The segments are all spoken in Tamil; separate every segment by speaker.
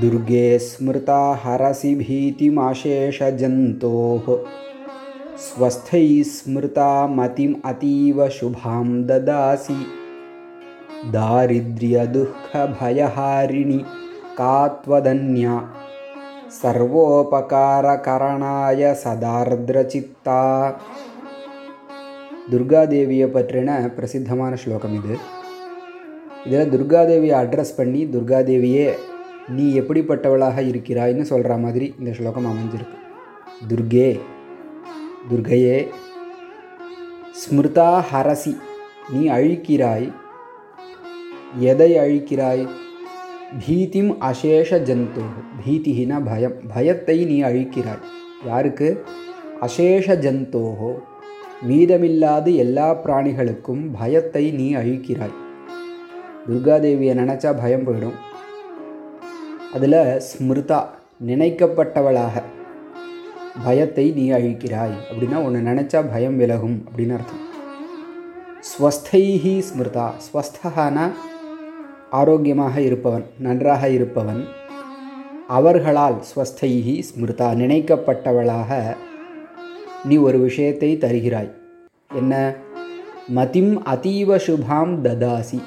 Speaker 1: दुर्गे स्मृता हरसि भीतिमाशेषजन्तोः स्वस्थैः स्मृता मतिम् अतीव शुभां ददासि दारिद्र्यदुःखभयहारिणि का त्वदन्या சர்வோபகாரகரணாய சதார்திரச்சித்தா துர்காதேவியை பற்றின பிரசித்தமான ஸ்லோகம் இது இதில் துர்காதேவியை அட்ரஸ் பண்ணி துர்காதேவியே நீ எப்படிப்பட்டவளாக இருக்கிறாய்ன்னு சொல்கிற மாதிரி இந்த ஸ்லோகம் அமைஞ்சிருக்கு. துர்கே துர்கையே ஸ்மிருதா ஹரசி நீ அழிக்கிறாய். எதை அழிக்கிறாய்? பீதிம் அசேஷ ஜந்து பீதிஹினா பயம் பயத்தை நீ அழிக்கிறாய். யாருக்கு? அசேஷ ஜந்தோஹோ மீதமில்லாது எல்லா பிராணிகளுக்கும் பயத்தை நீ அழிக்கிறாய். துர்காதேவியை நினச்சா பயம் போயிடும். அதில் ஸ்மிருதா நினைக்கப்பட்டவளாக. பயத்தை நீ அழிக்கிறாய் அப்படின்னா உன்னை நினச்சா பயம் விலகும் அப்படின்னு அர்த்தம். ஸ்வஸ்தைஹி ஸ்மிருதா ஸ்வஸ்தகானா ஆரோக்கியமாக இருப்பவன் நன்றாக இருப்பவன். அவர்களால் ஸ்வஸ்தைஹி ஸ்மிருதா நினைக்கப்பட்டவளாக நீ ஒரு விஷயத்தை தருகிறாய். என்ன? மதிம் அதீவ சுபாம் ததாசி.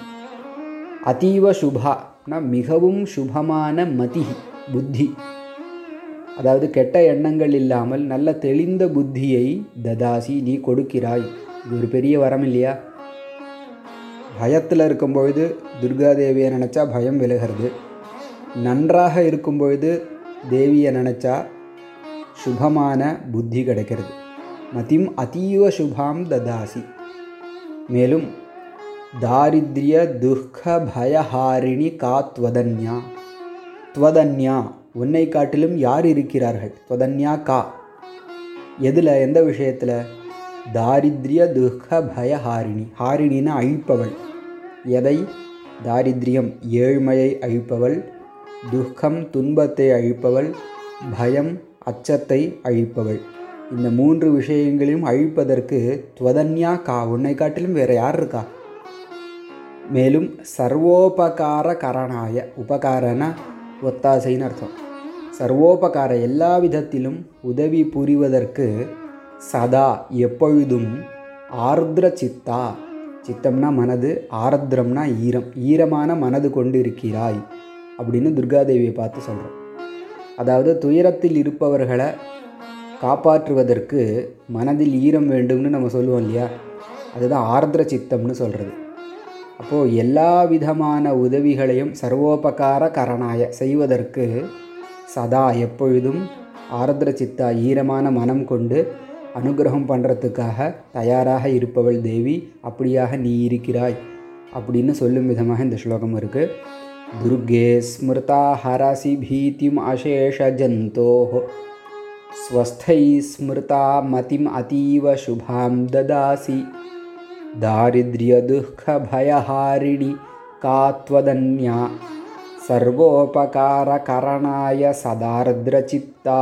Speaker 1: அதீவ சுபா மிகவும் சுபமான மதி புத்தி. அதாவது கெட்ட எண்ணங்கள் இல்லாமல் நல்ல தெளிந்த புத்தியை ததாசி நீ கொடுக்கிறாய். இது ஒரு பெரிய வரம் இல்லையா? பயத்தில் இருக்கும் பொழுது துர்காதேவியை நினச்சா பயம் விலகிறது. நன்றாக இருக்கும் பொழுது தேவியை நினச்சா சுபமான புத்தி கிடைக்கிறது. மதிம் அதீவ சுபாம் ததாசி. மேலும் தாரித்ரிய துக்க பயஹாரிணி கா துவதன்யா. துவதன்யா உன்னை காட்டிலும் யார் இருக்கிறார்கள்? துவதன்யா கா. எதில் எந்த விஷயத்தில்? தாரித்ரிய துக்க பயஹாரிணி ஹாரிணின்னு அழிப்பவள். எதை? தாரித்ரியம் ஏழ்மையை அழிப்பவள். துக்கம் துன்பத்தை அழிப்பவள். பயம் அச்சத்தை அழிப்பவள். இந்த மூன்று விஷயங்களையும் அழிப்பதற்கு துவதன்யா கா. உன்னை காட்டிலும் வேறு யார் இருக்கா? மேலும் சர்வோபகார கரணாய உபகாரனா ஒத்தாசைன்னு அர்த்தம். சர்வோபகார எல்லா விதத்திலும் உதவி புரிவதற்கு சதா எப்பொழுதும் ஆர்திர சித்தா. சித்தம்னா மனது ஆர்திரம்னா ஈரம். ஈரமான மனது கொண்டு இருக்கிறாய் அப்படின்னு துர்காதேவியை பார்த்து சொல்கிறோம் அதாவது துயரத்தில் இருப்பவர்களை காப்பாற்றுவதற்கு மனதில் ஈரம் வேண்டும்னு நம்ம சொல்லுவோம் இல்லையா? அதுதான் ஆர்திர சித்தம்னு சொல்கிறது அப்போது எல்லா விதமான உதவிகளையும் சர்வோபகார கரணாய செய்வதற்கு சதா எப்பொழுதும் ஆர்திர சித்தா ஈரமான மனம் கொண்டு அனுகிரகம் பண்ணுறதுக்காக தயாராக இருப்பவள் தேவி அப்படியாக நீ இருக்கிறாய் அப்படின்னு சொல்லும் விதமாக இந்த ஸ்லோகம் இருக்குது துர்கே ஸ்மிருதா ஹராசி பீதிம் அசேஷ ஜந்தோ ஸ்வஸ்தை ஸ்மிருதா மதிம் அதீவ சுபாம் ததாசி. दारिद्र्यदुःखभयहारिणि का त्वदन्या सर्वोपकारकरणाय सदार्द्रचित्ता